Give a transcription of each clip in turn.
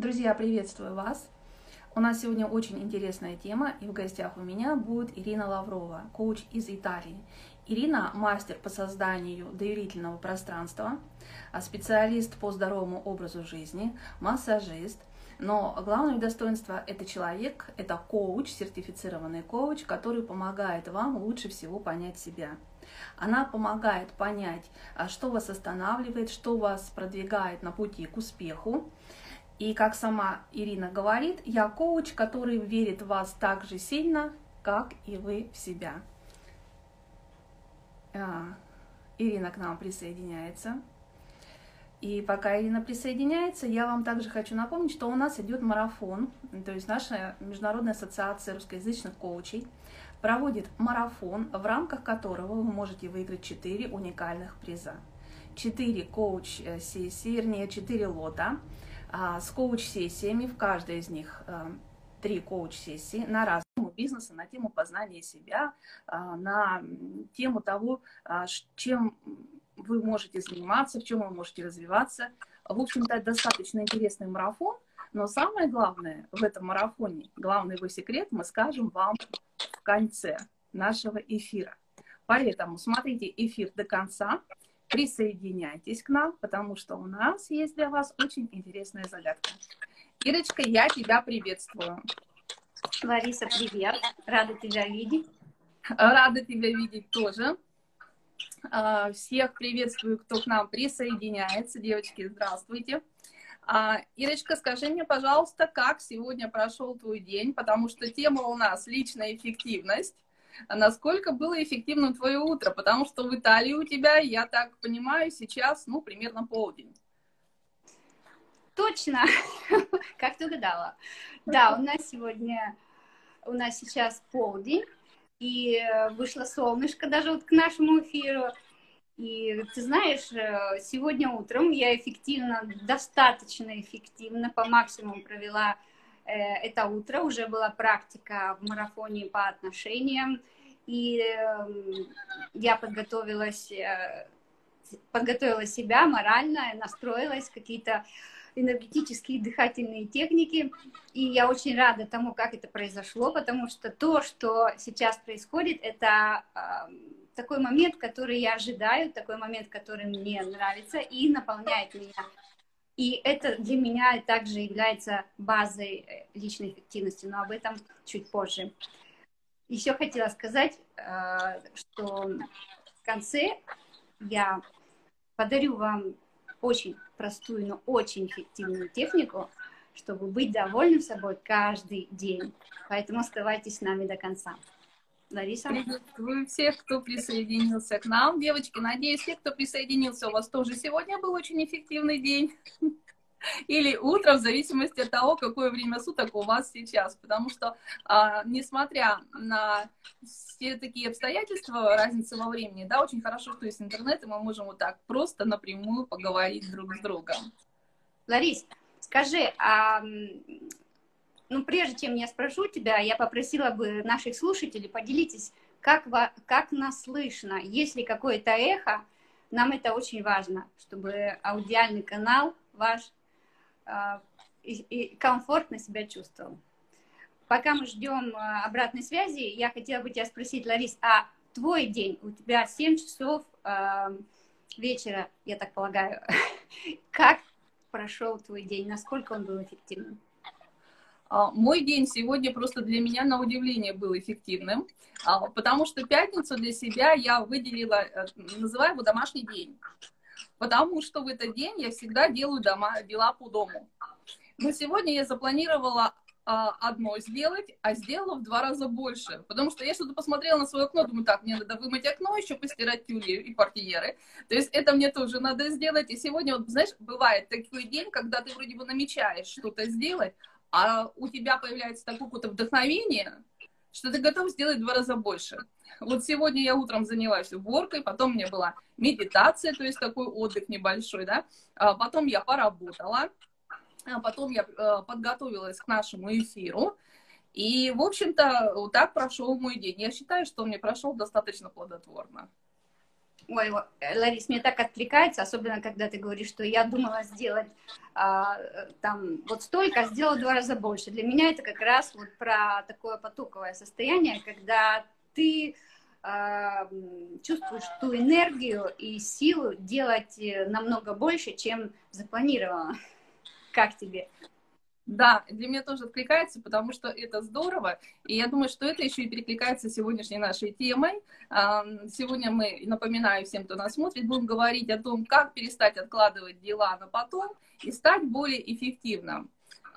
Друзья, приветствую вас! У нас сегодня очень интересная тема, и в гостях у меня будет Ирина Лаврова, коуч из Италии. Ирина – мастер по созданию доверительного пространства, а специалист по здоровому образу жизни, массажист, но главное достоинство – это человек, это коуч, сертифицированный коуч, который помогает вам лучше всего понять себя. Она помогает понять, а что вас останавливает, что вас продвигает на пути к успеху, и как сама Ирина говорит, я коуч, который верит в вас так же сильно, как и вы в себя. А, Ирина к нам присоединяется. И пока Ирина присоединяется, я вам также хочу напомнить, что у нас идет марафон, то есть наша Международная ассоциация русскоязычных коучей проводит марафон, в рамках которого вы можете выиграть 4 уникальных приза. 4 коуч-сессии, вернее 4 лота – с коуч-сессиями, в каждой из них а, три коуч-сессии на разную бизнеса, на тему познания себя, а, на тему того, чем вы можете заниматься, в чем вы можете развиваться. В общем-то, достаточно интересный марафон, но самое главное в этом марафоне, главный его секрет мы скажем вам в конце нашего эфира. Поэтому смотрите эфир до конца, Присоединяйтесь к нам, потому что у нас есть для вас очень интересная загадка. Ирочка, я тебя приветствую. Лариса, привет. Рада тебя видеть. Рада тебя видеть тоже. А, всех приветствую, кто к нам присоединяется. Девочки, здравствуйте. А, Ирочка, скажи мне, пожалуйста, как сегодня прошел твой день, потому что тема у нас личная эффективность. А насколько было эффективным твое утро, потому что в Италии у тебя, я так понимаю, сейчас, ну, примерно полдень. Точно, как ты угадала. Да, у нас сегодня, у нас сейчас полдень, и вышло солнышко даже вот к нашему эфиру. И ты знаешь, э, сегодня утром я эффективно, достаточно эффективно, по максимуму провела это утро уже была практика в марафоне по отношениям, и эм, я подготовилась, э, подготовила себя морально, настроилась, какие-то энергетические дыхательные техники, и я очень рада тому, как это произошло, потому что то, что сейчас происходит, это эм, такой момент, который я ожидаю, такой момент, который мне нравится и наполняет меня и это для меня также является базой э, личной эффективности, но об этом чуть позже. Еще хотела сказать, э, что в конце я подарю вам очень простую, но очень эффективную технику, чтобы быть довольным собой каждый день. Поэтому оставайтесь с нами до конца. Лариса? Приветствую всех, кто присоединился к нам. Девочки, надеюсь, все, кто присоединился, у вас тоже сегодня был очень эффективный день. Или утро, в зависимости от того, какое время суток у вас сейчас. Потому что, а, несмотря на все такие обстоятельства, разницы во времени, да, очень хорошо, что есть интернет, и мы можем вот так просто напрямую поговорить друг с другом. Ларис, скажи, а ну, прежде чем я спрошу тебя, я попросила бы наших слушателей, поделитесь, как, как нас слышно, есть ли какое-то эхо, нам это очень важно, чтобы аудиальный канал ваш э, и, и комфортно себя чувствовал. Пока мы ждем э, обратной связи, я хотела бы тебя спросить, Ларис, а твой день, у тебя 7 часов э, вечера, я так полагаю, как прошел твой день, насколько он был эффективным? А, мой день сегодня просто для меня на удивление был эффективным, а, потому что пятницу для себя я выделила, э, называю его домашний день, потому что в этот день я всегда делаю дома, дела по дому. Но сегодня я запланировала а, одно сделать, а сделала в два раза больше. Потому что я что-то посмотрела на свое окно, думаю, так, мне надо вымыть окно, еще постирать тюли и портьеры. То есть это мне тоже надо сделать. И сегодня, вот, знаешь, бывает такой день, когда ты вроде бы намечаешь что-то сделать, а у тебя появляется такое какое-то вдохновение, что ты готов сделать в два раза больше. Вот сегодня я утром занялась уборкой, потом у меня была медитация, то есть такой отдых небольшой, да, а потом я поработала, а потом я э, подготовилась к нашему эфиру, и, в общем-то, вот так прошел мой день. Я считаю, что он мне прошел достаточно плодотворно. Ой, Ларис, мне так откликается, особенно когда ты говоришь, что я думала сделать а, там вот столько, а сделала в два раза больше. Для меня это как раз вот про такое потоковое состояние, когда ты а, чувствуешь ту энергию и силу делать э, намного больше, чем запланировала. Как тебе? Да, для меня тоже откликается, потому что это здорово. И я думаю, что это еще и перекликается с сегодняшней нашей темой. Сегодня мы, напоминаю всем, кто нас смотрит, будем говорить о том, как перестать откладывать дела на потом и стать более эффективным.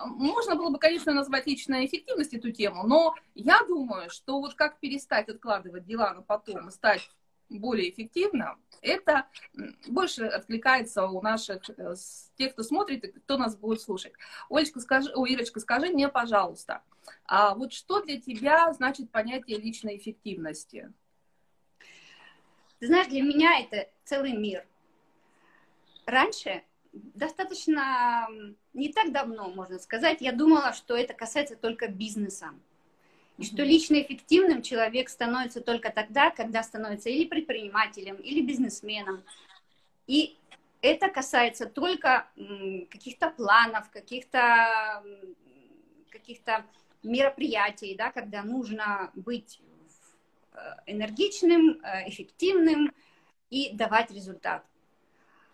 Можно было бы, конечно, назвать личная эффективность эту тему, но я думаю, что вот как перестать откладывать дела на потом и стать более эффективно, это больше откликается у наших, э, тех, кто смотрит и кто нас будет слушать. Олечка, скажи, о, Ирочка, скажи мне, пожалуйста, а вот что для тебя значит понятие личной эффективности? Ты знаешь, для меня это целый мир. Раньше, достаточно не так давно, можно сказать, я думала, что это касается только бизнеса. И что лично эффективным человек становится только тогда, когда становится или предпринимателем, или бизнесменом. И это касается только каких-то планов, каких-то каких-то мероприятий, да, когда нужно быть э, энергичным, э, эффективным и давать результат.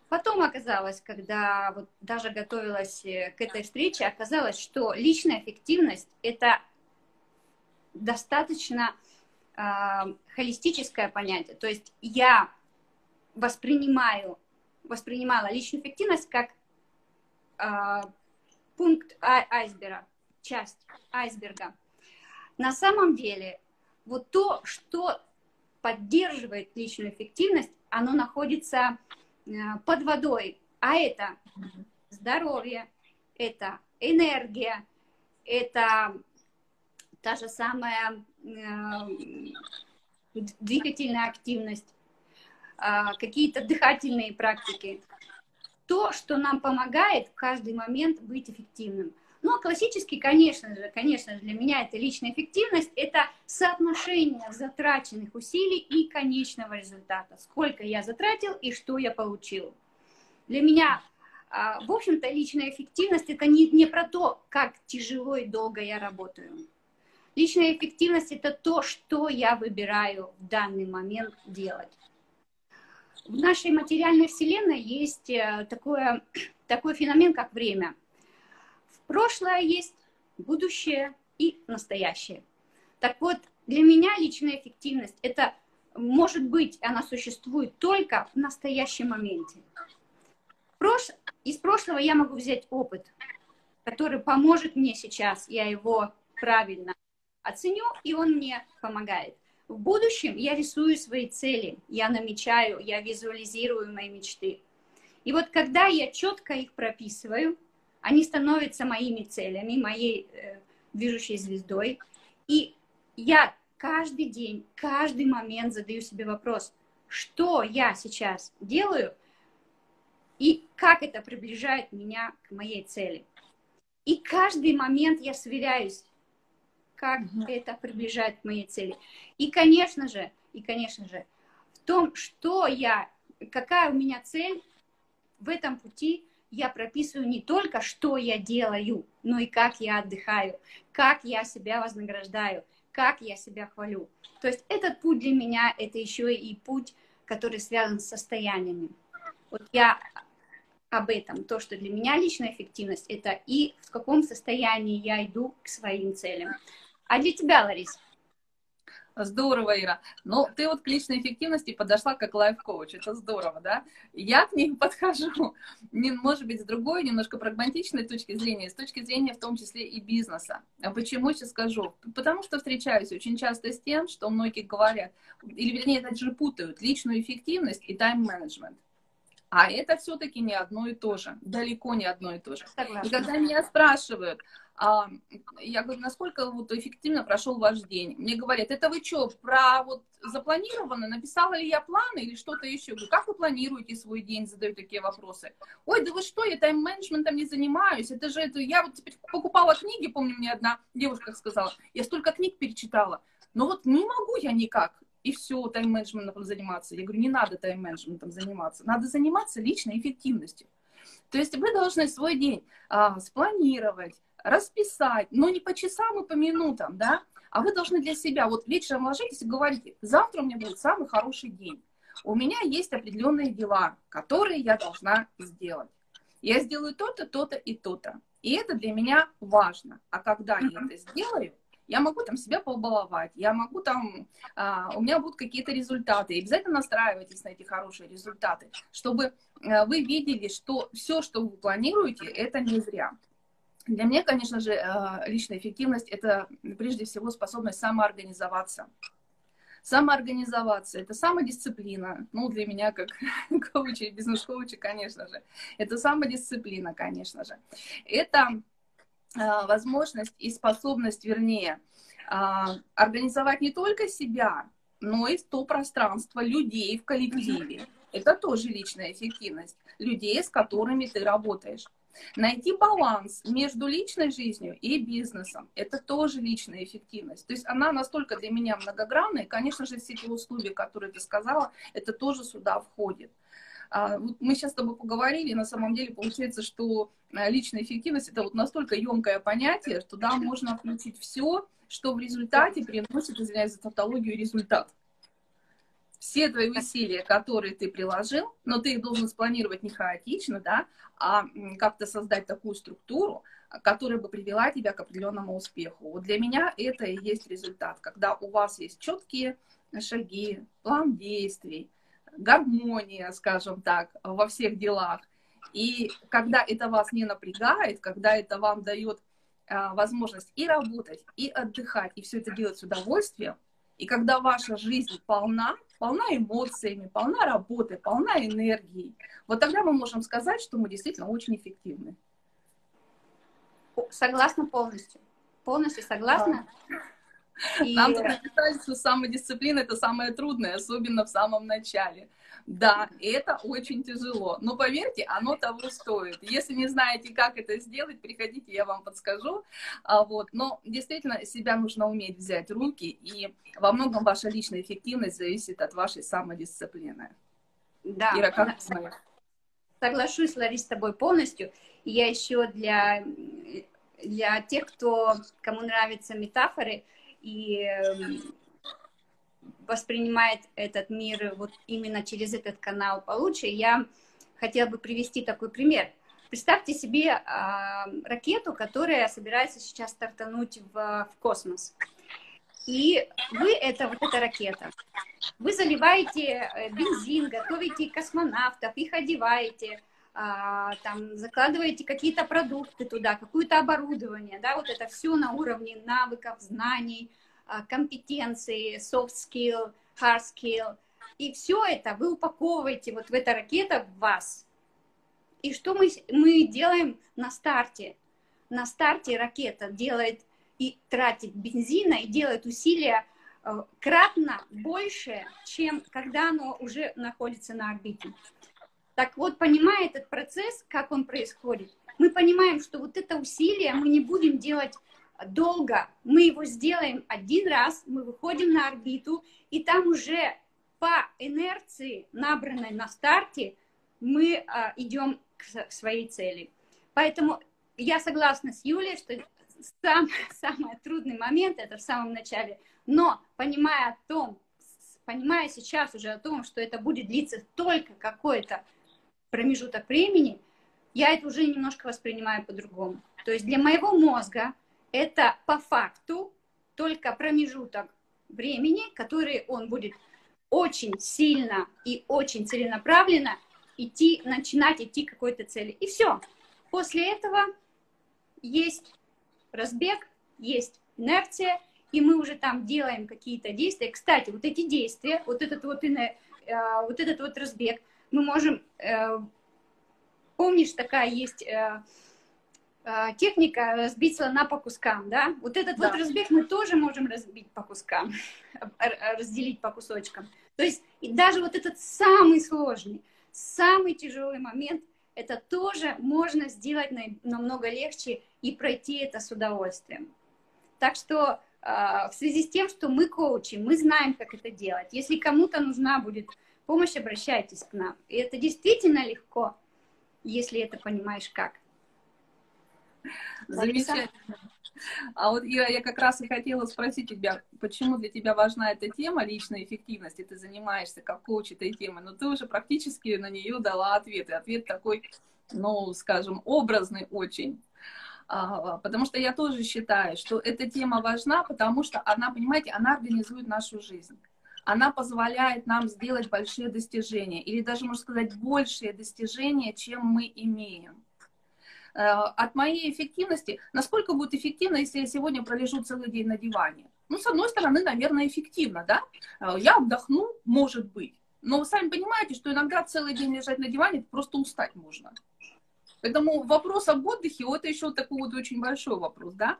Потом оказалось, когда вот даже готовилась э, к этой встрече, оказалось, что личная эффективность – это достаточно э, холистическое понятие. То есть я воспринимаю, воспринимала личную эффективность как э, пункт ай айсберга, часть айсберга. На самом деле, вот то, что поддерживает личную эффективность, оно находится э, под водой. А это здоровье, это энергия, это та же самая э, двигательная активность, э, какие-то дыхательные практики. То, что нам помогает в каждый момент быть эффективным. Ну, а классически, конечно же, конечно же, для меня это личная эффективность, это соотношение затраченных усилий и конечного результата. Сколько я затратил и что я получил. Для меня, а, в общем-то, личная эффективность это не, не про то, как тяжело и долго я работаю. Личная эффективность – это то, что я выбираю в данный момент делать. В нашей материальной вселенной есть э, такое, такой феномен, как время. В прошлое есть будущее и настоящее. Так вот, для меня личная эффективность – это, может быть, она существует только в настоящем моменте. Из прошлого я могу взять опыт, который поможет мне сейчас, я его правильно оценю, и он мне помогает. В будущем я рисую свои цели, я намечаю, я визуализирую мои мечты. И вот когда я четко их прописываю, они становятся моими целями, моей э, движущей звездой. И я каждый день, каждый момент задаю себе вопрос, что я сейчас делаю и как это приближает меня к моей цели. И каждый момент я сверяюсь как угу. это приближает к моей цели. И, конечно же, и, конечно же, в том, что я, какая у меня цель, в этом пути я прописываю не только, что я делаю, но и как я отдыхаю, как я себя вознаграждаю, как я себя хвалю. То есть этот путь для меня, это еще и путь, который связан с состояниями. Вот я об этом, то, что для меня личная эффективность, это и в каком состоянии я иду к своим целям. А для тебя, Ларис? Здорово, Ира. Ну, ты вот к личной эффективности подошла как лайф-коуч. Это здорово, да? Я к ней подхожу, не, может быть, с другой, немножко прагматичной точки зрения, с точки зрения в том числе и бизнеса. А почему сейчас скажу? Потому что встречаюсь очень часто с тем, что многие говорят, или вернее, даже путают личную эффективность и тайм-менеджмент. А это все-таки не одно и то же, далеко не одно и то же. Согласна. И когда меня спрашивают, я говорю, насколько вот эффективно прошел ваш день? Мне говорят, это вы что, про вот запланировано, написала ли я планы или что-то еще? Говорю, как вы планируете свой день? Задаю такие вопросы. Ой, да вы что, я тайм-менеджментом не занимаюсь. Это же, это, я вот теперь покупала книги, помню, мне одна девушка сказала, я столько книг перечитала, но вот не могу я никак. и все, тайм-менеджментом заниматься. Я говорю, не надо тайм-менеджментом заниматься, надо заниматься личной эффективностью. То есть вы должны свой день а, спланировать, расписать, но не по часам и по минутам, да, а вы должны для себя, вот вечером ложитесь и говорите, завтра у меня будет самый хороший день. У меня есть определенные дела, которые я должна сделать. Я сделаю то-то, то-то и то-то. И это для меня важно. А когда я это сделаю, я могу там себя побаловать, я могу там, а, у меня будут какие-то результаты. И обязательно настраивайтесь на эти хорошие результаты, чтобы а, вы видели, что все, что вы планируете, это не зря. Для меня, конечно же, а, личная эффективность – это прежде всего способность самоорганизоваться. Самоорганизоваться – это самодисциплина. Ну, для меня, как коуча бизнес-коуча, конечно же. Это самодисциплина, конечно же. Это а, возможность и способность, вернее, а, организовать не только себя, но и то пространство людей в коллективе. Это тоже личная эффективность людей, с которыми ты работаешь. Найти баланс между личной жизнью и бизнесом – это тоже личная эффективность. То есть она настолько для меня многогранная, и, конечно же, все эти условия, которые ты сказала, это тоже сюда входит. А, мы сейчас с тобой поговорили, на самом деле получается, что э, личная эффективность это вот настолько емкое понятие, что туда можно включить все, что в результате приносит, извиняюсь за тавтологию, результат. Все твои усилия, которые ты приложил, но ты их должен спланировать не хаотично, да, а как-то создать такую структуру, которая бы привела тебя к определенному успеху. Вот для меня это и есть результат, когда у вас есть четкие шаги, план действий, гармония, скажем так, во всех делах. И когда это вас не напрягает, когда это вам дает а, возможность и работать, и отдыхать, и все это делать с удовольствием, и когда ваша жизнь полна, полна эмоциями, полна работы, полна энергией, вот тогда мы можем сказать, что мы действительно очень эффективны. Согласна полностью. Полностью согласна. Да. И... Нам тут написали, что самодисциплина это самое трудное, особенно в самом начале. Да, это очень тяжело. Но поверьте, оно того стоит. Если не знаете, как это сделать, приходите, я вам подскажу. А, вот. Но действительно, себя нужно уметь взять руки, и во многом ваша личная эффективность зависит от вашей самодисциплины. Да. Ира, как Соглашусь, Лариса, с тобой полностью. И я еще для, для тех, кто, кому нравятся метафоры, и эм, воспринимает этот мир вот именно через этот канал получше, я хотела бы привести такой пример. Представьте себе э, ракету, которая собирается сейчас стартануть в, в космос. И вы это вот эта ракета. Вы заливаете э, бензин, готовите космонавтов, их одеваете, а, там закладываете какие-то продукты туда, какое-то оборудование, да, вот это все на уровне навыков, знаний, компетенции, soft skill, hard skill. И все это вы упаковываете вот в эта ракета в вас. И что мы, мы делаем на старте? На старте ракета делает и тратит бензина, и делает усилия э, кратно больше, чем когда оно уже находится на орбите. Так вот, понимая этот процесс, как он происходит, мы понимаем, что вот это усилие мы не будем делать долго. Мы его сделаем один раз, мы выходим на орбиту, и там уже по инерции, набранной на старте, мы а, идем к своей цели. Поэтому я согласна с Юлей, что сам, самый трудный момент это в самом начале. Но понимая о том, понимая сейчас уже о том, что это будет длиться только какой-то промежуток времени, я это уже немножко воспринимаю по-другому. То есть для моего мозга это по факту только промежуток времени, который он будет очень сильно и очень целенаправленно идти, начинать идти к какой-то цели. И все. После этого есть разбег, есть инерция, и мы уже там делаем какие-то действия. Кстати, вот эти действия, вот этот вот, э, вот, этот вот разбег, мы можем... Э, помнишь, такая есть э, техника разбить слона по кускам, да? Вот этот да. вот разбег мы тоже можем разбить по кускам, разделить по кусочкам. То есть и даже вот этот самый сложный, самый тяжелый момент, это тоже можно сделать намного легче и пройти это с удовольствием. Так что в связи с тем, что мы коучи, мы знаем, как это делать. Если кому-то нужна будет помощь, обращайтесь к нам. И это действительно легко, если это понимаешь как. Замечательно. А вот, Ира, я как раз и хотела спросить тебя, почему для тебя важна эта тема личной эффективности? Ты занимаешься как коуч этой темой, но ты уже практически на нее дала ответ. И ответ такой, ну, скажем, образный очень. А, потому что я тоже считаю, что эта тема важна, потому что она, понимаете, она организует нашу жизнь. Она позволяет нам сделать большие достижения, или даже, можно сказать, большие достижения, чем мы имеем. Э, от моей эффективности, насколько будет эффективно, если я сегодня пролежу целый день на диване? Ну, с одной стороны, наверное, эффективно, да? Э, я отдохну, может быть. Но вы сами понимаете, что иногда целый день лежать на диване, просто устать можно. Поэтому вопрос об отдыхе, вот это еще такой вот очень большой вопрос, да?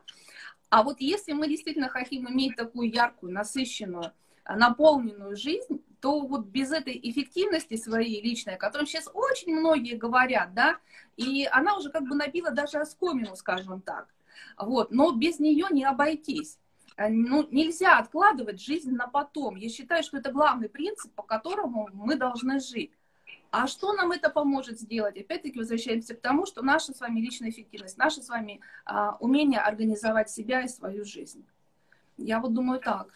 А вот если мы действительно хотим иметь такую яркую, насыщенную, наполненную жизнь, то вот без этой эффективности своей личной, о которой сейчас очень многие говорят, да, и она уже как бы набила даже оскомину, скажем так, вот, но без нее не обойтись. Э, ну, нельзя откладывать жизнь на потом. Я считаю, что это главный принцип, по которому мы должны жить. А что нам это поможет сделать? Опять-таки возвращаемся к тому, что наша с вами личная эффективность, наше с вами а, умение организовать себя и свою жизнь. Я вот думаю так.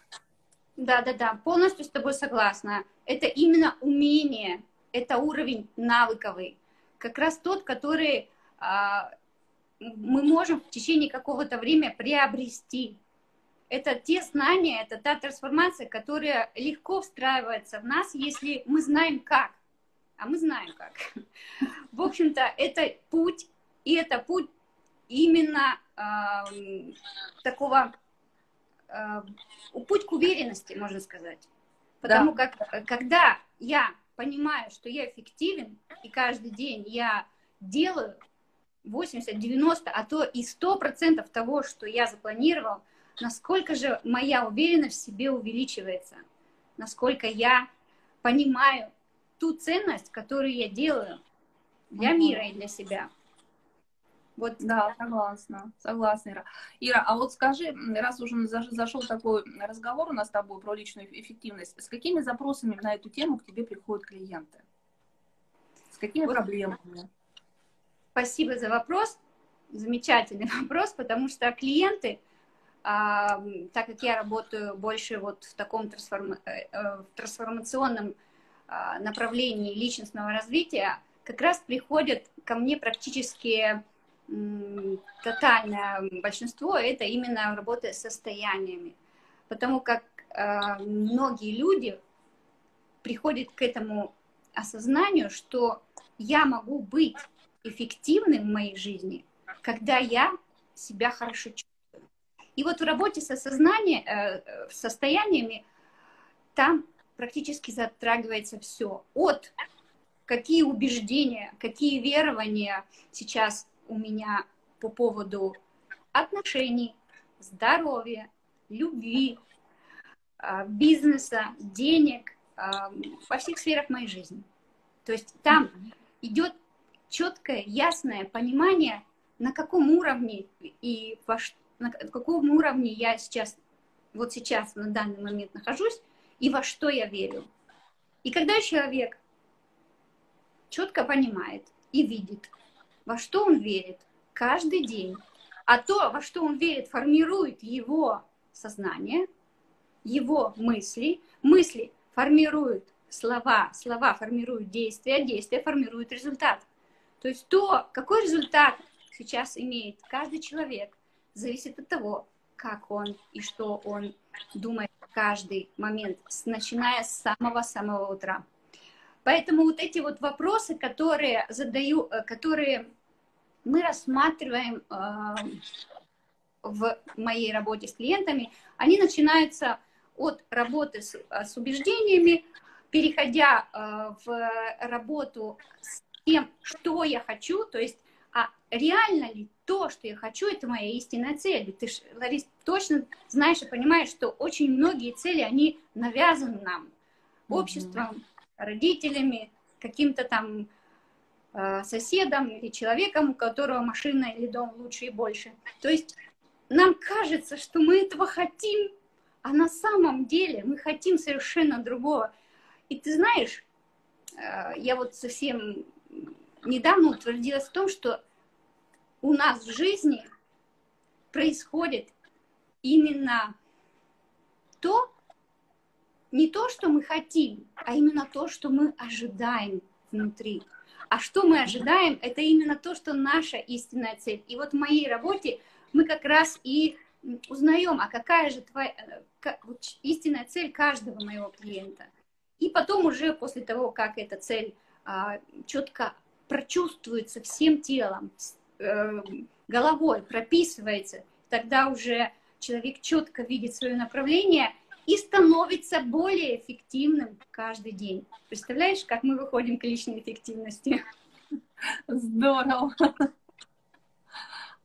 Да, да, да, полностью с тобой согласна. Это именно умение, это уровень навыковый. Как раз тот, который а, мы можем в течение какого-то времени приобрести. Это те знания, это та трансформация, которая легко встраивается в нас, если мы знаем как. А мы знаем как. В общем-то, это путь, и это путь именно э, такого путь к уверенности, можно сказать. Потому да. как когда я понимаю, что я эффективен, и каждый день я делаю 80, 90, а то и 100% того, что я запланировал, насколько же моя уверенность в себе увеличивается, насколько я понимаю ту ценность, которую я делаю для мира и для себя. Вот. Да, согласна, согласна, Ира. Ира, а вот скажи, раз уже зашел такой разговор у нас с тобой про личную эффективность, с какими запросами на эту тему к тебе приходят клиенты? С какими вот. проблемами? Спасибо за вопрос. Замечательный вопрос, потому что клиенты, а, так как я работаю больше вот в таком трансформ... Э, э, в трансформационном а, направлении личностного развития, как раз приходят ко мне практически тотальное большинство это именно работа с состояниями. Потому как э, многие люди приходят к этому осознанию, что я могу быть эффективным в моей жизни, когда я себя хорошо чувствую. И вот в работе со сознанием, э, состояниями там практически затрагивается все. От какие убеждения, какие верования сейчас у меня по поводу отношений, здоровья, любви, а, бизнеса, денег, а, во всех сферах моей жизни. То есть там идет четкое, ясное понимание, на каком уровне и во, на каком уровне я сейчас, вот сейчас на данный момент нахожусь, и во что я верю. И когда человек четко понимает и видит, во что он верит каждый день. А то, во что он верит, формирует его сознание, его мысли. Мысли формируют слова, слова формируют действия, действия формируют результат. То есть то, какой результат сейчас имеет каждый человек, зависит от того, как он и что он думает каждый момент, начиная с самого-самого утра. Поэтому вот эти вот вопросы, которые задаю, э, которые мы рассматриваем э, в моей работе с клиентами, они начинаются от работы с, э, с убеждениями, переходя в работу с тем, что я хочу, то есть, а реально ли то, что я хочу, это моя истинная цель. Ты, Ларис, точно знаешь и понимаешь, что очень многие цели, они навязаны нам обществом, родителями, каким-то там э, соседом или человеком, у которого машина или дом лучше и больше. То есть нам кажется, что мы этого хотим, а на самом деле мы хотим совершенно другого. И ты знаешь, э, я вот совсем недавно утвердилась в том, что у нас в жизни происходит именно то, не то, что мы хотим, а именно то, что мы ожидаем внутри. А что мы ожидаем, это именно то, что наша истинная цель. И вот в моей работе мы как раз и узнаем, а какая же твоя э, истинная цель каждого моего клиента. И потом уже после того, как эта цель а, четко прочувствуется всем телом, э, головой, прописывается, тогда уже человек четко видит свое направление и становится более эффективным каждый день. Представляешь, как мы выходим к личной эффективности? Здорово.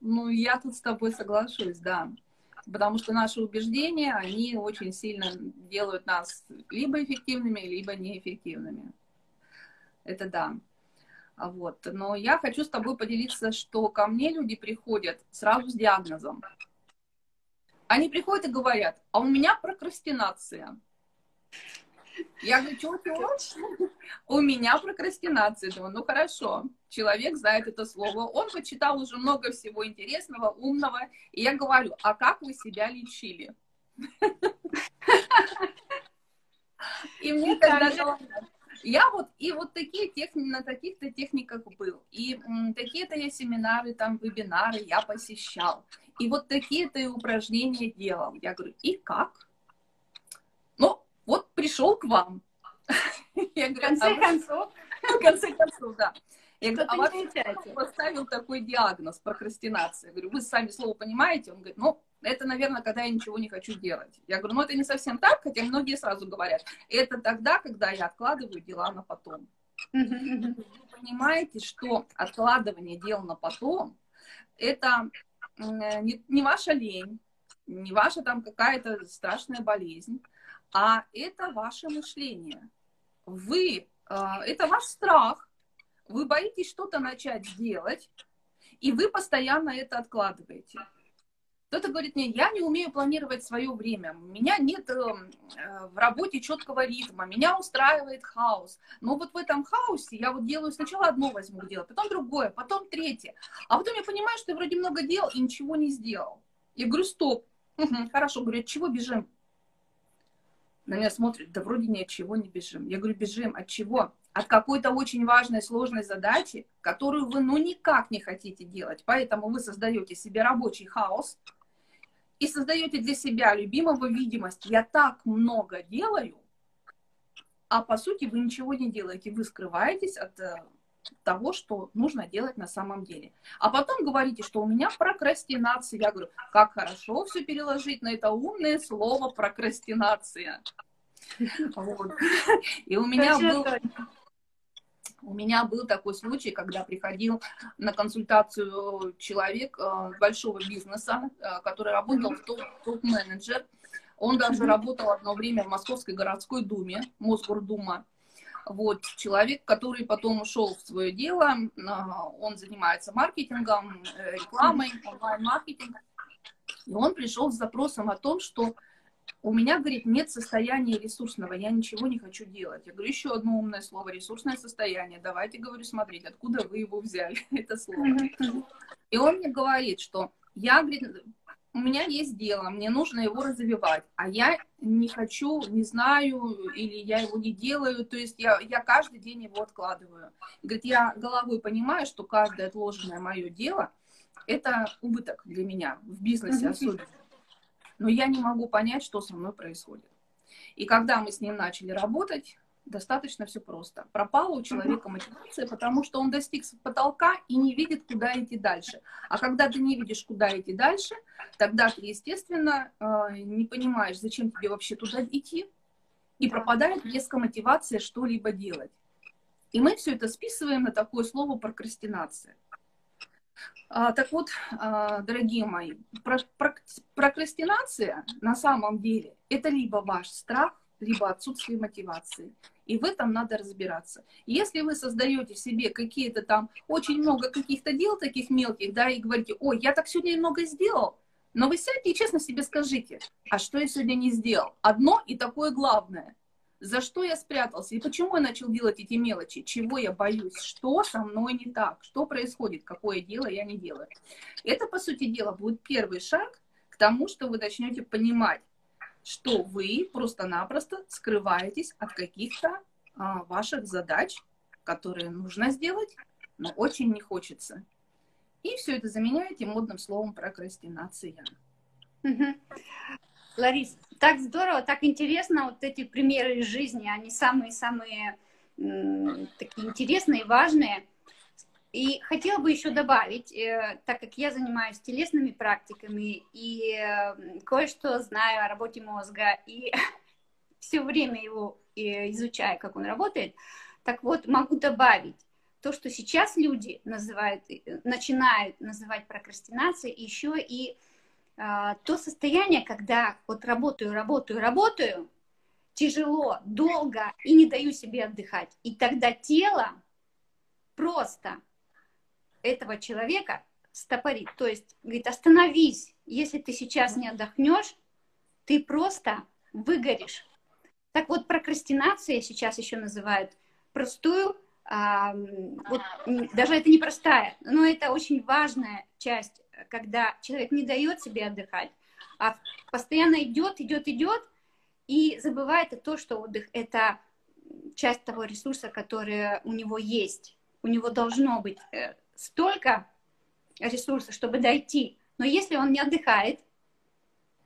Ну, я тут с тобой соглашусь, да. Потому что наши убеждения, они очень сильно делают нас либо эффективными, либо неэффективными. Это да. А вот. Но я хочу с тобой поделиться, что ко мне люди приходят сразу с диагнозом. Они приходят и говорят, а у меня прокрастинация. Я говорю, что? У меня прокрастинация. Думаю, ну хорошо, человек знает это слово. Он почитал уже много всего интересного, умного. И я говорю, а как вы себя лечили? И мне тогда я вот, и вот такие техники, на таких-то техниках был. И такие-то я семинары, там, вебинары я посещал. И вот такие-то упражнения делал. Я говорю, и как? Ну, вот пришел к вам. Я говорю, в конце а концов. В конце концов, да. Я говорю, а вообще поставил такой диагноз прокрастинация. Я говорю, вы сами слово понимаете? Он говорит, ну, это, наверное, когда я ничего не хочу делать. Я говорю, ну это не совсем так, хотя многие сразу говорят. Это тогда, когда я откладываю дела на потом. Вы понимаете, что откладывание дел на потом, это не, не ваша лень, не ваша там какая-то страшная болезнь, а это ваше мышление. Вы, а, это ваш страх, вы боитесь что-то начать делать, и вы постоянно это откладываете. Кто-то говорит мне, я не умею планировать свое время, у меня нет эм, э, в работе четкого ритма, меня устраивает хаос. Но вот в этом хаосе я вот делаю сначала одно возьму делать, потом другое, потом третье. А потом я понимаю, что я вроде много дел и ничего не сделал. Я говорю, стоп, хорошо, говорю, от чего бежим? На меня смотрят, да вроде ни от чего не бежим. Я говорю, бежим, от чего? От какой-то очень важной, сложной задачи, которую вы ну никак не хотите делать. Поэтому вы создаете себе рабочий хаос, и создаете для себя любимого видимость. Я так много делаю, а по сути вы ничего не делаете. Вы скрываетесь от э, того, что нужно делать на самом деле. А потом говорите, что у меня прокрастинация. Я говорю, как хорошо все переложить на это умное слово прокрастинация. И у меня был... У меня был такой случай, когда приходил на консультацию человек э, большого бизнеса, э, который работал в топ-менеджер. Он даже работал одно время в Московской городской думе, Мосгордума. Вот, человек, который потом ушел в свое дело, э, он занимается маркетингом, рекламой, онлайн-маркетингом. И он пришел с запросом о том, что у меня, говорит, нет состояния ресурсного, я ничего не хочу делать. Я говорю, еще одно умное слово, ресурсное состояние. Давайте, говорю, смотреть, откуда вы его взяли, это слово. И он мне говорит, что я, говорит, у меня есть дело, мне нужно его развивать, а я не хочу, не знаю, или я его не делаю, то есть я, я каждый день его откладываю. Говорит, я головой понимаю, что каждое отложенное мое дело – это убыток для меня в бизнесе особенно но я не могу понять, что со мной происходит. И когда мы с ним начали работать, достаточно все просто. Пропала у человека мотивация, потому что он достиг потолка и не видит, куда идти дальше. А когда ты не видишь, куда идти дальше, тогда ты, естественно, э, не понимаешь, зачем тебе вообще туда идти, и пропадает резко мотивация что-либо делать. И мы все это списываем на такое слово прокрастинация. А, так вот, а, дорогие мои, прокрастинация на самом деле это либо ваш страх, либо отсутствие мотивации. И в этом надо разбираться. Если вы создаете себе какие-то там очень много каких-то дел таких мелких, да, и говорите, ой, я так сегодня много сделал, Но вы сядьте и честно себе скажите, а что я сегодня не сделал? Одно и такое главное. За что я спрятался? И почему я начал делать эти мелочи? Чего я боюсь? Что со мной не так? Что происходит? Какое дело я не делаю? Это, по сути дела, будет первый шаг к тому, что вы начнете понимать, что вы просто-напросто скрываетесь от каких-то а, ваших задач, которые нужно сделать, но очень не хочется. И все это заменяете модным словом прокрастинация. Угу. Ларис, так здорово, так интересно, вот эти примеры из жизни, они самые-самые такие интересные, важные. И хотела бы еще добавить, э, так как я занимаюсь телесными практиками и э, кое-что знаю о работе мозга, и все время его э, изучаю, как он работает, так вот могу добавить, то, что сейчас люди называют, начинают называть прокрастинацией, еще и то состояние, когда вот работаю, работаю, работаю, тяжело, долго и не даю себе отдыхать. И тогда тело просто этого человека стопорит. То есть говорит, остановись, если ты сейчас не отдохнешь, ты просто выгоришь. Так вот, прокрастинация сейчас еще называют простую, а, вот, даже это не простая, но это очень важная часть когда человек не дает себе отдыхать, а постоянно идет, идет, идет, и забывает то, что отдых – это часть того ресурса, который у него есть. У него должно быть э, столько ресурсов, чтобы дойти. Но если он не отдыхает,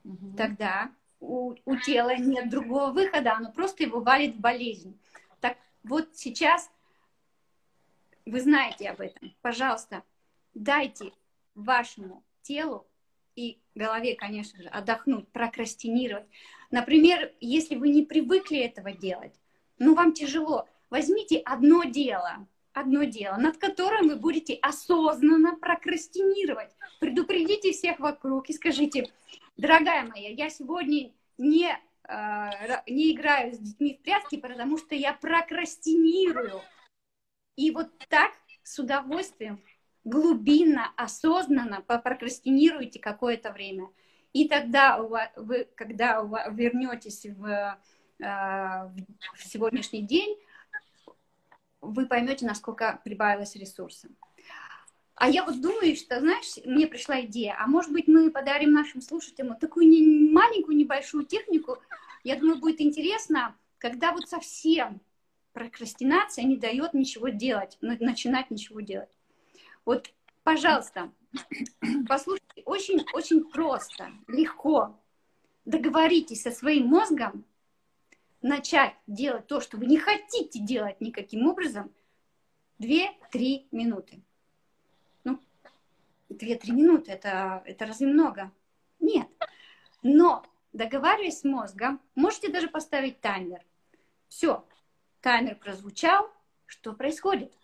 угу. тогда у, у тела нет другого выхода, оно просто его валит в болезнь. Так вот сейчас вы знаете об этом. Пожалуйста, дайте вашему телу и голове, конечно же, отдохнуть, прокрастинировать. Например, если вы не привыкли этого делать, ну вам тяжело, возьмите одно дело, одно дело, над которым вы будете осознанно прокрастинировать. Предупредите всех вокруг и скажите, дорогая моя, я сегодня не, э, не играю с детьми в прятки, потому что я прокрастинирую. И вот так с удовольствием глубинно, осознанно попрокрастинируете какое-то время. И тогда вы, когда вернетесь в, э, в сегодняшний день, вы поймете, насколько прибавилось ресурсов. А я вот думаю, что, знаешь, мне пришла идея, а может быть мы подарим нашим слушателям такую не, маленькую, небольшую технику. Я думаю, будет интересно, когда вот совсем прокрастинация не дает ничего делать, начинать ничего делать. Вот, пожалуйста, послушайте, очень-очень просто, легко. Договоритесь со своим мозгом начать делать то, что вы не хотите делать никаким образом, 2-3 минуты. Ну, 2-3 минуты, это, это разве много? Нет. Но договариваясь с мозгом, можете даже поставить таймер. Все, таймер прозвучал, что происходит?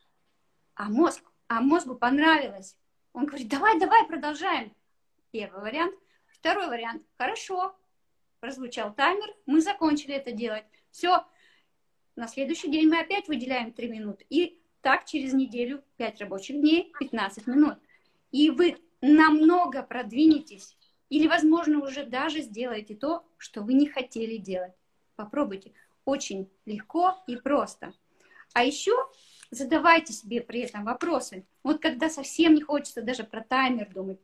А мозг а мозгу понравилось. Он говорит, давай, давай, продолжаем. Первый вариант. Второй вариант. Хорошо. Прозвучал таймер, мы закончили это делать. Все. На следующий день мы опять выделяем 3 минуты. И так через неделю 5 рабочих дней, 15 минут. И вы намного продвинетесь. Или, возможно, уже даже сделаете то, что вы не хотели делать. Попробуйте. Очень легко и просто. А еще задавайте себе при этом вопросы. Вот когда совсем не хочется даже про таймер думать,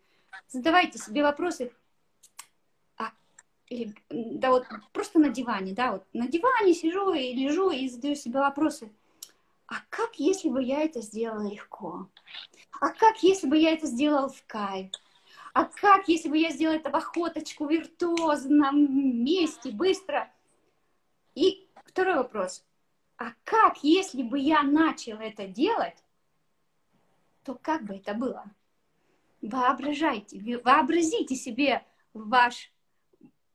задавайте себе вопросы. А, или, да вот просто на диване, да, вот на диване сижу и лежу и задаю себе вопросы. А как, если бы я это сделала легко? А как, если бы я это сделала в кайф? А как, если бы я сделала это в охоточку, виртуозном месте, быстро? И второй вопрос. А как, если бы я начал это делать, то как бы это было? Воображайте, вообразите себе ваш,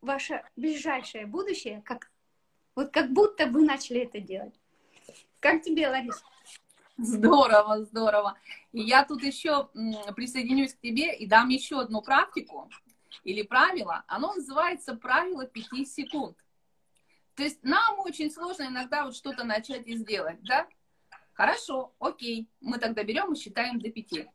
ваше ближайшее будущее, как, вот как будто вы начали это делать. Как тебе, Лариса? Здорово, здорово. И я тут еще присоединюсь к тебе и дам еще одну практику или правило. Оно называется правило 5 секунд. То есть нам очень сложно иногда вот что-то начать и сделать, да? Хорошо, окей, мы тогда берем и считаем до пяти.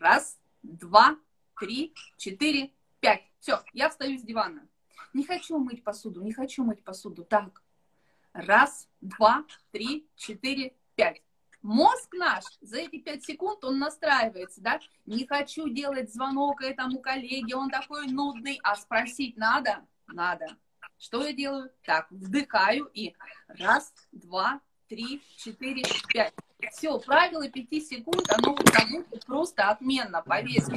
Раз, два, три, четыре, пять. Все, я встаю с дивана. Не хочу мыть посуду, не хочу мыть посуду. Так, раз, два, три, четыре, пять. Мозг наш за эти пять секунд, он настраивается, да? Не хочу делать звонок этому коллеге, он такой нудный, а спросить надо? Надо. Что я делаю? Так, вдыхаю и раз, два, три, четыре, пять. Все, правило пяти секунд, оно работает просто отменно, поверьте.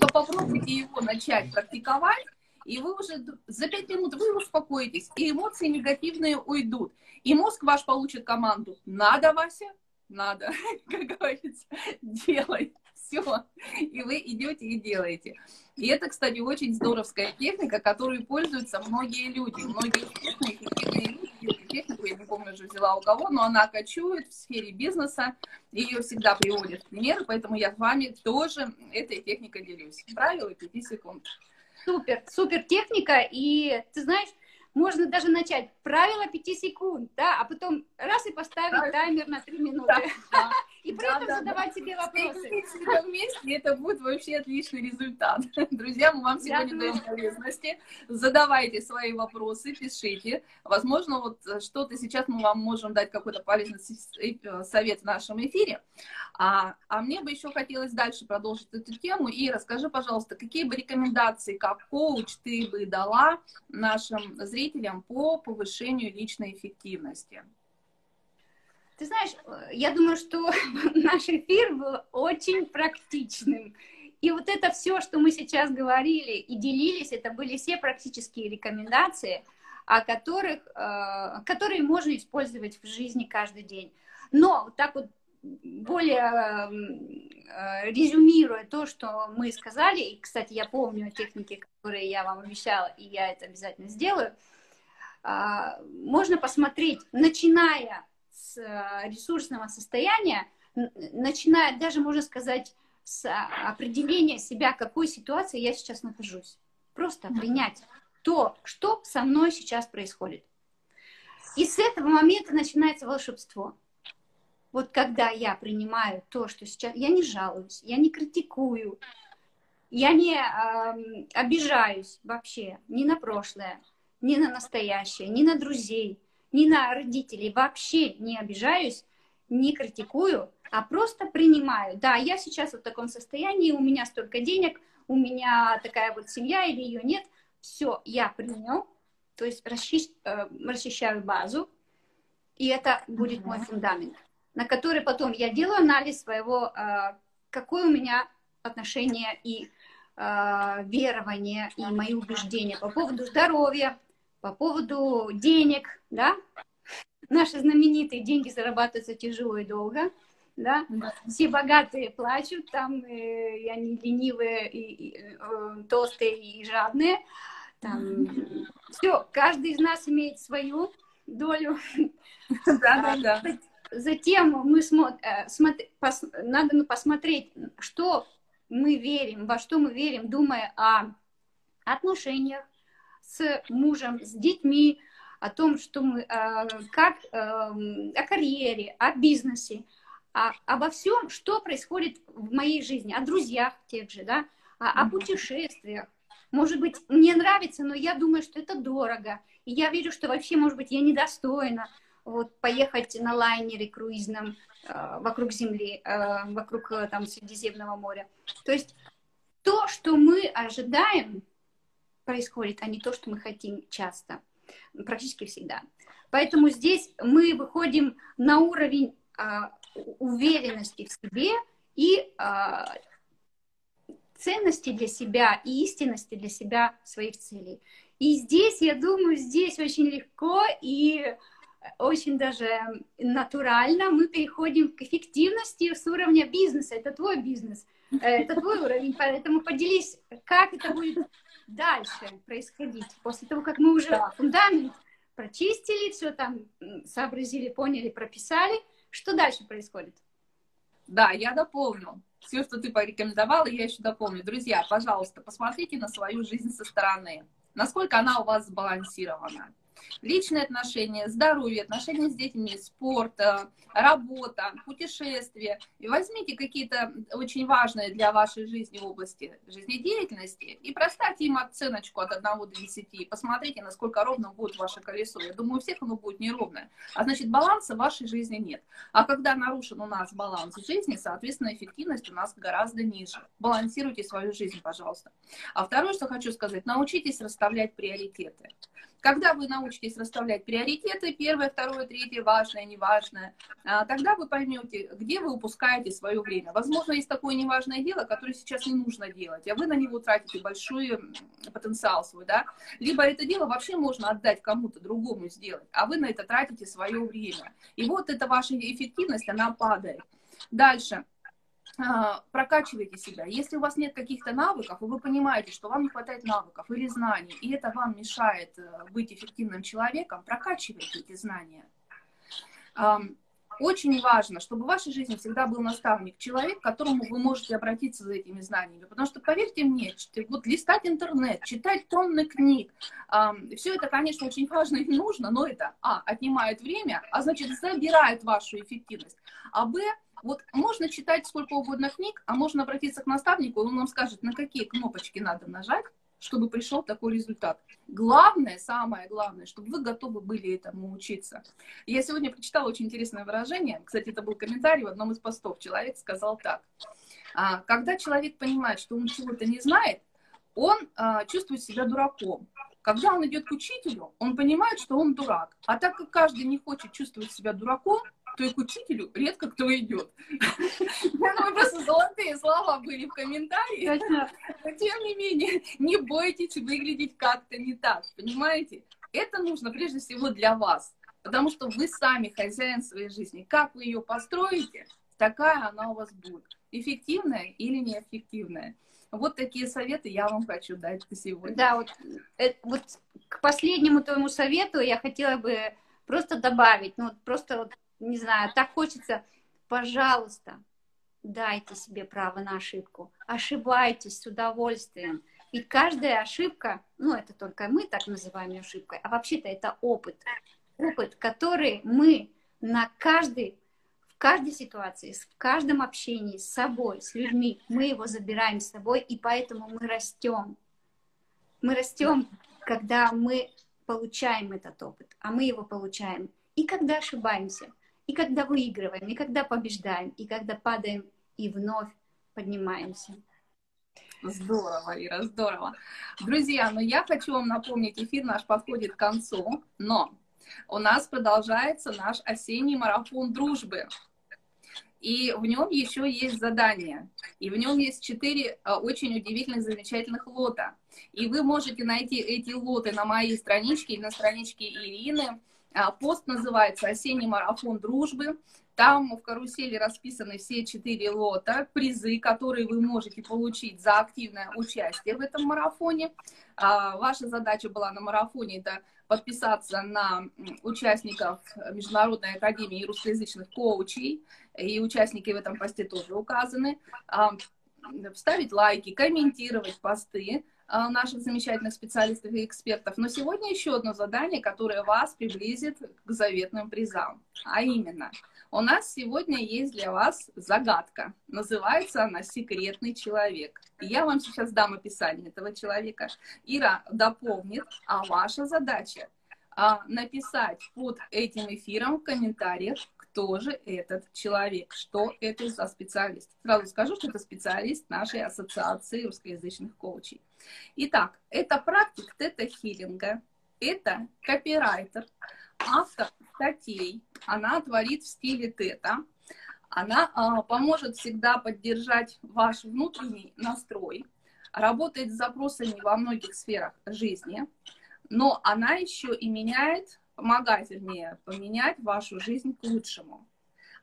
То попробуйте его начать практиковать, и вы уже за пять минут вы успокоитесь, и эмоции негативные уйдут. И мозг ваш получит команду «надо, Вася», «надо», как говорится, «делай» все. И вы идете и делаете. И это, кстати, очень здоровская техника, которую пользуются многие люди. Многие эффективные люди. Технику, я не помню, уже взяла у кого, но она кочует в сфере бизнеса. Ее всегда приводят в пример, поэтому я с вами тоже этой техникой делюсь. Правило 5 секунд. Супер, супер техника. И ты знаешь, можно даже начать правило 5 секунд, да, а потом раз и поставить таймер на 3 минуты. Да, И при да, этом да, задавать да. себе вопросы. Вместе, это будет вообще отличный результат. Друзья, мы вам сегодня даем полезности. Задавайте свои вопросы, пишите. Возможно, вот что-то сейчас мы вам можем дать какой-то полезный э, совет в нашем эфире. А, а мне бы еще хотелось дальше продолжить эту тему. И расскажи, пожалуйста, какие бы рекомендации как коуч ты бы дала нашим зрителям по повышению личной эффективности? Ты знаешь, я думаю, что наш эфир был очень практичным. И вот это все, что мы сейчас говорили и делились, это были все практические рекомендации, о которых, э, которые можно использовать в жизни каждый день. Но так вот более э, резюмируя то, что мы сказали, и, кстати, я помню техники, которые я вам обещала, и я это обязательно сделаю, можно посмотреть, начиная с э, ресурсного состояния, начиная даже, можно сказать, с определения себя, в какой ситуации я сейчас нахожусь. Просто принять то, что со мной сейчас происходит. И с этого момента начинается волшебство. Вот когда я принимаю то, что сейчас... Я не жалуюсь, я не критикую, я не э, обижаюсь вообще ни на прошлое, ни на настоящее, ни на друзей, ни на родителей. Вообще не обижаюсь, не критикую, а просто принимаю. Да, я сейчас в таком состоянии, у меня столько денег, у меня такая вот семья или ее нет. Все, я принял, то есть расчищ, э, расчищаю базу, и это будет mm-hmm. мой фундамент, на который потом я делаю анализ своего, э, какое у меня отношение и э, верование и мои убеждения по поводу здоровья, по поводу денег, да, наши знаменитые деньги зарабатываются тяжело и долго, да, все богатые плачут, там э, и они ленивые, и, и э, толстые и жадные, там все, каждый из нас имеет свою долю. Да, да, да. Затем мы смотрим, э, смотри, пос, надо ну, посмотреть, что мы верим, во что мы верим, думая о отношениях, с мужем, с детьми, о том, что мы, э, как э, о карьере, о бизнесе, о, обо всем, что происходит в моей жизни, о друзьях тех же, да, о, о путешествиях. Может быть, мне нравится, но я думаю, что это дорого. И я верю, что вообще, может быть, я недостойна вот, поехать на лайнере круизном э, вокруг Земли, э, вокруг э, там Средиземного моря. То есть то, что мы ожидаем, происходит, а не то, что мы хотим часто, практически всегда. Поэтому здесь мы выходим на уровень а, уверенности в себе и а, ценности для себя и истинности для себя своих целей. И здесь, я думаю, здесь очень легко и очень даже натурально мы переходим к эффективности с уровня бизнеса. Это твой бизнес, э, это твой уровень, поэтому поделись, как это будет дальше происходить? После того, как мы уже да. фундамент прочистили, все там сообразили, поняли, прописали, что дальше происходит? Да, я дополню. Все, что ты порекомендовала, я еще дополню. Друзья, пожалуйста, посмотрите на свою жизнь со стороны. Насколько она у вас сбалансирована. Личные отношения, здоровье, отношения с детьми, спорт, э, работа, путешествия. И возьмите какие-то очень важные для вашей жизни области жизнедеятельности и проставьте им оценочку от 1 до 10. Посмотрите, насколько ровно будет ваше колесо. Я думаю, у всех оно будет неровное. А значит, баланса в вашей жизни нет. А когда нарушен у нас баланс жизни, соответственно, эффективность у нас гораздо ниже. Балансируйте свою жизнь, пожалуйста. А второе, что хочу сказать, научитесь расставлять приоритеты. Когда вы научитесь расставлять приоритеты, первое, второе, третье, важное, неважное, а, тогда вы поймете, где вы упускаете свое время. Возможно, есть такое неважное дело, которое сейчас не нужно делать, а вы на него тратите большой потенциал свой, да. Либо это дело вообще можно отдать кому-то другому сделать, а вы на это тратите свое время. И вот эта ваша эффективность, она падает. Дальше. А, прокачивайте себя. Если у вас нет каких-то навыков, и вы понимаете, что вам не хватает навыков или знаний, и это вам мешает э, быть эффективным человеком, прокачивайте эти знания. Очень важно, чтобы в вашей жизни всегда был наставник, человек, к которому вы можете обратиться за этими знаниями. Потому что, поверьте мне, вот листать интернет, читать тонны книг, все это, конечно, очень важно и нужно, но это, а, отнимает время, а значит, забирает вашу эффективность, а, б, вот можно читать сколько угодно книг, а можно обратиться к наставнику, он нам скажет, на какие кнопочки надо нажать, чтобы пришел такой результат. Главное, самое главное, чтобы вы готовы были этому учиться. Я сегодня прочитала очень интересное выражение, кстати, это был комментарий в одном из постов. Человек сказал так. «А, когда человек понимает, что он чего-то не знает, он а, чувствует себя дураком. Когда он идет к учителю, он понимает, что он дурак. А так как каждый не хочет чувствовать себя дураком, то и к учителю редко кто идет. Ну, просто золотые слова были в комментариях. Но тем не менее, не бойтесь выглядеть как-то не так, понимаете? Это нужно прежде всего для вас, потому что вы сами хозяин своей жизни. Как вы ее построите, такая она у вас будет. Эффективная или неэффективная. Вот такие советы я вам хочу дать сегодня. Да, вот, это, вот к последнему твоему совету я хотела бы просто добавить, ну, просто вот не знаю, так хочется, пожалуйста, дайте себе право на ошибку. Ошибайтесь с удовольствием. Ведь каждая ошибка, ну, это только мы так называем ошибкой, а вообще-то это опыт. Опыт, который мы на каждый, в каждой ситуации, в каждом общении с собой, с людьми, мы его забираем с собой, и поэтому мы растем. Мы растем, когда мы получаем этот опыт, а мы его получаем. И когда ошибаемся – и когда выигрываем, и когда побеждаем, и когда падаем, и вновь поднимаемся. Здорово, Ира, здорово. Друзья, ну я хочу вам напомнить, эфир наш подходит к концу, но у нас продолжается наш осенний марафон дружбы. И в нем еще есть задание. И в нем есть четыре а, очень удивительных, замечательных лота. И вы можете найти эти лоты на моей страничке или на страничке Ирины. А, пост называется «Осенний марафон дружбы». Там в карусели расписаны все четыре лота, призы, которые вы можете получить за активное участие в этом марафоне. А, ваша задача была на марафоне это подписаться на участников Международной академии русскоязычных коучей, и участники в этом посте тоже указаны, а, ставить лайки, комментировать посты, наших замечательных специалистов и экспертов. Но сегодня еще одно задание, которое вас приблизит к заветным призам. А именно, у нас сегодня есть для вас загадка. Называется она «Секретный человек». Я вам сейчас дам описание этого человека. Ира дополнит, а ваша задача а, написать под этим эфиром в комментариях, кто же этот человек, что это за специалист. Сразу скажу, что это специалист нашей ассоциации русскоязычных коучей. Итак, это практик тета-хиллинга, это копирайтер, автор статей, она творит в стиле тета, она а, поможет всегда поддержать ваш внутренний настрой, работает с запросами во многих сферах жизни, но она еще и меняет, помогает, вернее, поменять вашу жизнь к лучшему.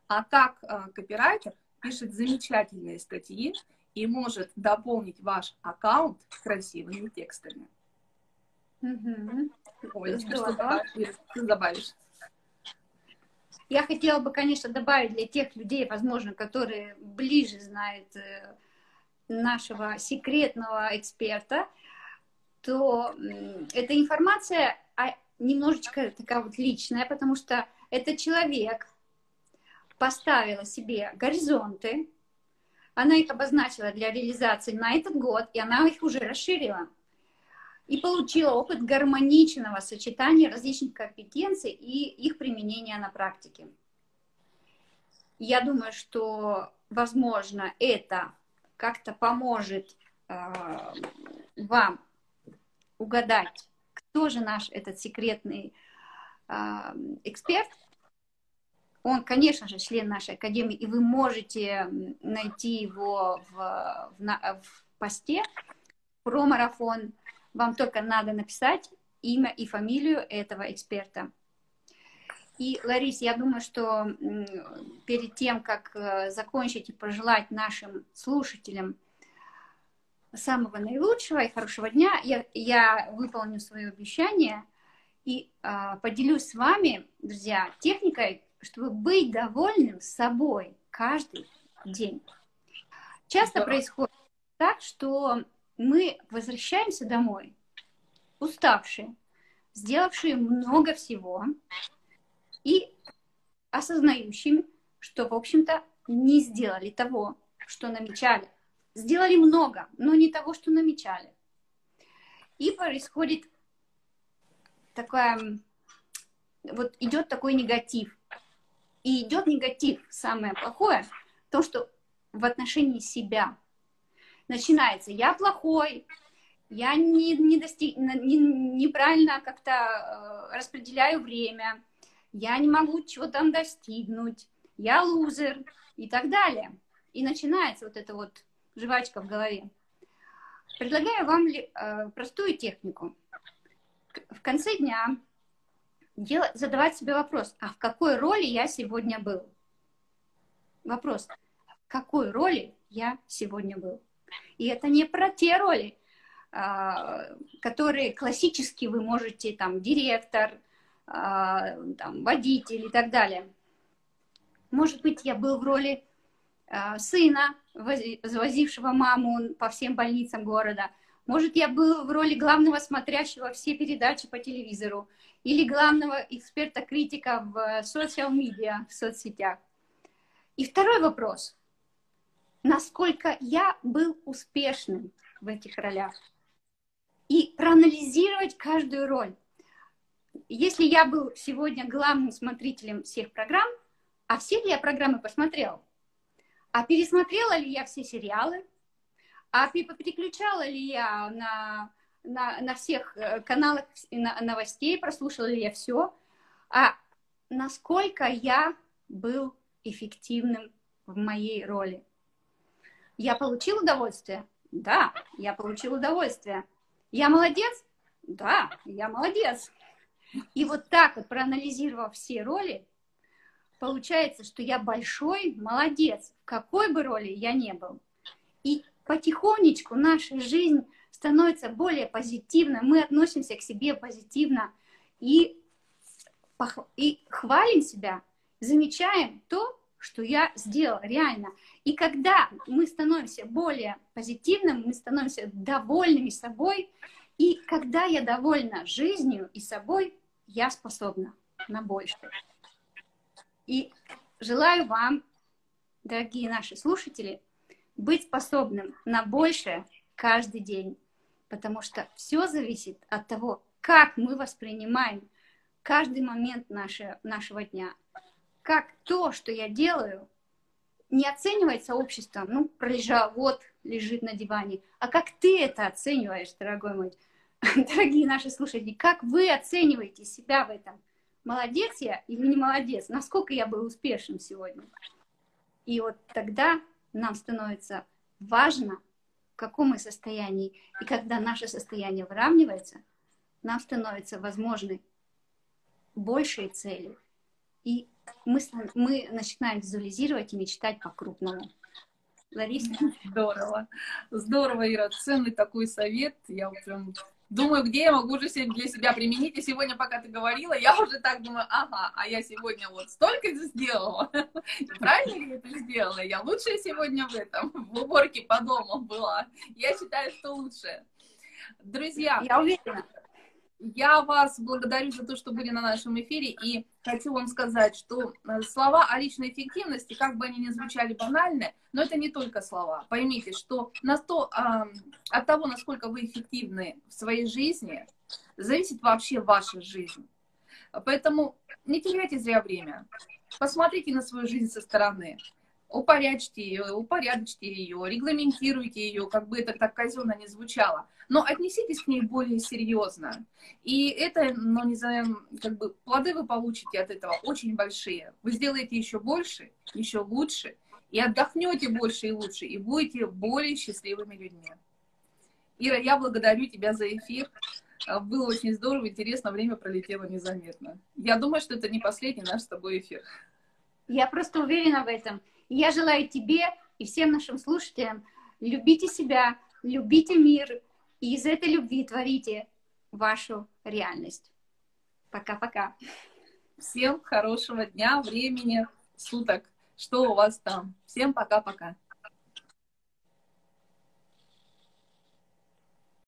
А как а, копирайтер пишет замечательные статьи и может дополнить ваш аккаунт красивыми текстами. Угу. Ой, что ты добавишь? Я хотела бы, конечно, добавить для тех людей, возможно, которые ближе знают э, нашего секретного эксперта, то эта информация немножечко такая вот личная, потому что этот человек поставила себе горизонты, она их обозначила для реализации на этот год, и она их уже расширила. И получила опыт гармоничного сочетания различных компетенций и их применения на практике. Я думаю, что, возможно, это как-то поможет э, вам угадать, кто же наш этот секретный э, эксперт. Он, конечно же, член нашей академии, и вы можете найти его в, в, в посте про марафон. Вам только надо написать имя и фамилию этого эксперта. И, Ларис, я думаю, что перед тем, как э, закончить и пожелать нашим слушателям самого наилучшего и хорошего дня, я, я выполню свое обещание и а, поделюсь с вами, друзья, техникой, чтобы быть довольным собой каждый день. Часто да. происходит так, что мы возвращаемся домой уставшие, сделавшие много всего, и осознающими, что, в общем-то, не сделали того, что намечали. Сделали много, но не того, что намечали. И происходит такая, вот идет такой негатив. И идет негатив, самое плохое, то, что в отношении себя. Начинается, я плохой, я не, не достиг, не, неправильно как-то э, распределяю время, я не могу чего там достигнуть, я лузер и так далее. И начинается вот эта вот жвачка в голове. Предлагаю вам э, простую технику. В конце дня делать, задавать себе вопрос, а в какой роли я сегодня был? Вопрос, в какой роли я сегодня был? И это не про те роли, э, которые классически вы можете, там, директор, а, там, водитель и так далее. Может быть, я был в роли а, сына, возившего маму по всем больницам города. Может, я был в роли главного смотрящего все передачи по телевизору или главного эксперта-критика в социал-медиа, в соцсетях. И второй вопрос. Насколько я был успешным в этих ролях? И проанализировать каждую роль если я был сегодня главным смотрителем всех программ, а все ли я программы посмотрел? А пересмотрела ли я все сериалы? А переключала ли я на, на, на всех э, каналах новостей, прослушала ли я все? А насколько я был эффективным в моей роли? Я получил удовольствие? Да, я получил удовольствие. Я молодец? Да, я молодец. И вот так вот, проанализировав все роли, получается, что я большой молодец, в какой бы роли я не был. И потихонечку наша жизнь становится более позитивной, мы относимся к себе позитивно и, и хвалим себя, замечаем то, что я сделал реально. И когда мы становимся более позитивным, мы становимся довольными собой, и когда я довольна жизнью и собой, я способна на большее. И желаю вам, дорогие наши слушатели, быть способным на большее каждый день, потому что все зависит от того, как мы воспринимаем каждый момент нашего, нашего дня. Как то, что я делаю, не оценивается обществом, ну, пролежал, вот, лежит на диване, а как ты это оцениваешь, дорогой мой дорогие наши слушатели, как вы оцениваете себя в этом? Молодец я или не молодец? Насколько я был успешным сегодня? И вот тогда нам становится важно, в каком мы состоянии. И когда наше состояние выравнивается, нам становится возможны большие цели. И мы, мы начинаем визуализировать и мечтать по-крупному. Лариса? Здорово. Здорово, Ира. Ценный такой совет. Я прям думаю, где я могу уже для себя применить. И сегодня, пока ты говорила, я уже так думаю, ага, а я сегодня вот столько сделала. Правильно ли это сделала? Я лучшая сегодня в этом, в уборке по дому была. Я считаю, что лучшая. Друзья. Я уверена. Я вас благодарю за то, что были на нашем эфире, и хочу вам сказать, что э, слова о личной эффективности, как бы они ни звучали банально, но это не только слова. Поймите, что на то, э, от того, насколько вы эффективны в своей жизни, зависит вообще ваша жизнь. Поэтому не теряйте зря время. Посмотрите на свою жизнь со стороны упорядочьте ее, упорядочьте ее, регламентируйте ее, как бы это так казенно не звучало. Но отнеситесь к ней более серьезно. И это, ну, не знаю, как бы плоды вы получите от этого очень большие. Вы сделаете еще больше, еще лучше, и отдохнете больше и лучше, и будете более счастливыми людьми. Ира, я благодарю тебя за эфир. Было очень здорово, интересно, время пролетело незаметно. Я думаю, что это не последний наш с тобой эфир. Я просто уверена в этом. Я желаю тебе и всем нашим слушателям любите себя, любите мир, и из этой любви творите вашу реальность. Пока-пока. Всем хорошего дня, времени, суток. Что у вас там? Всем пока-пока.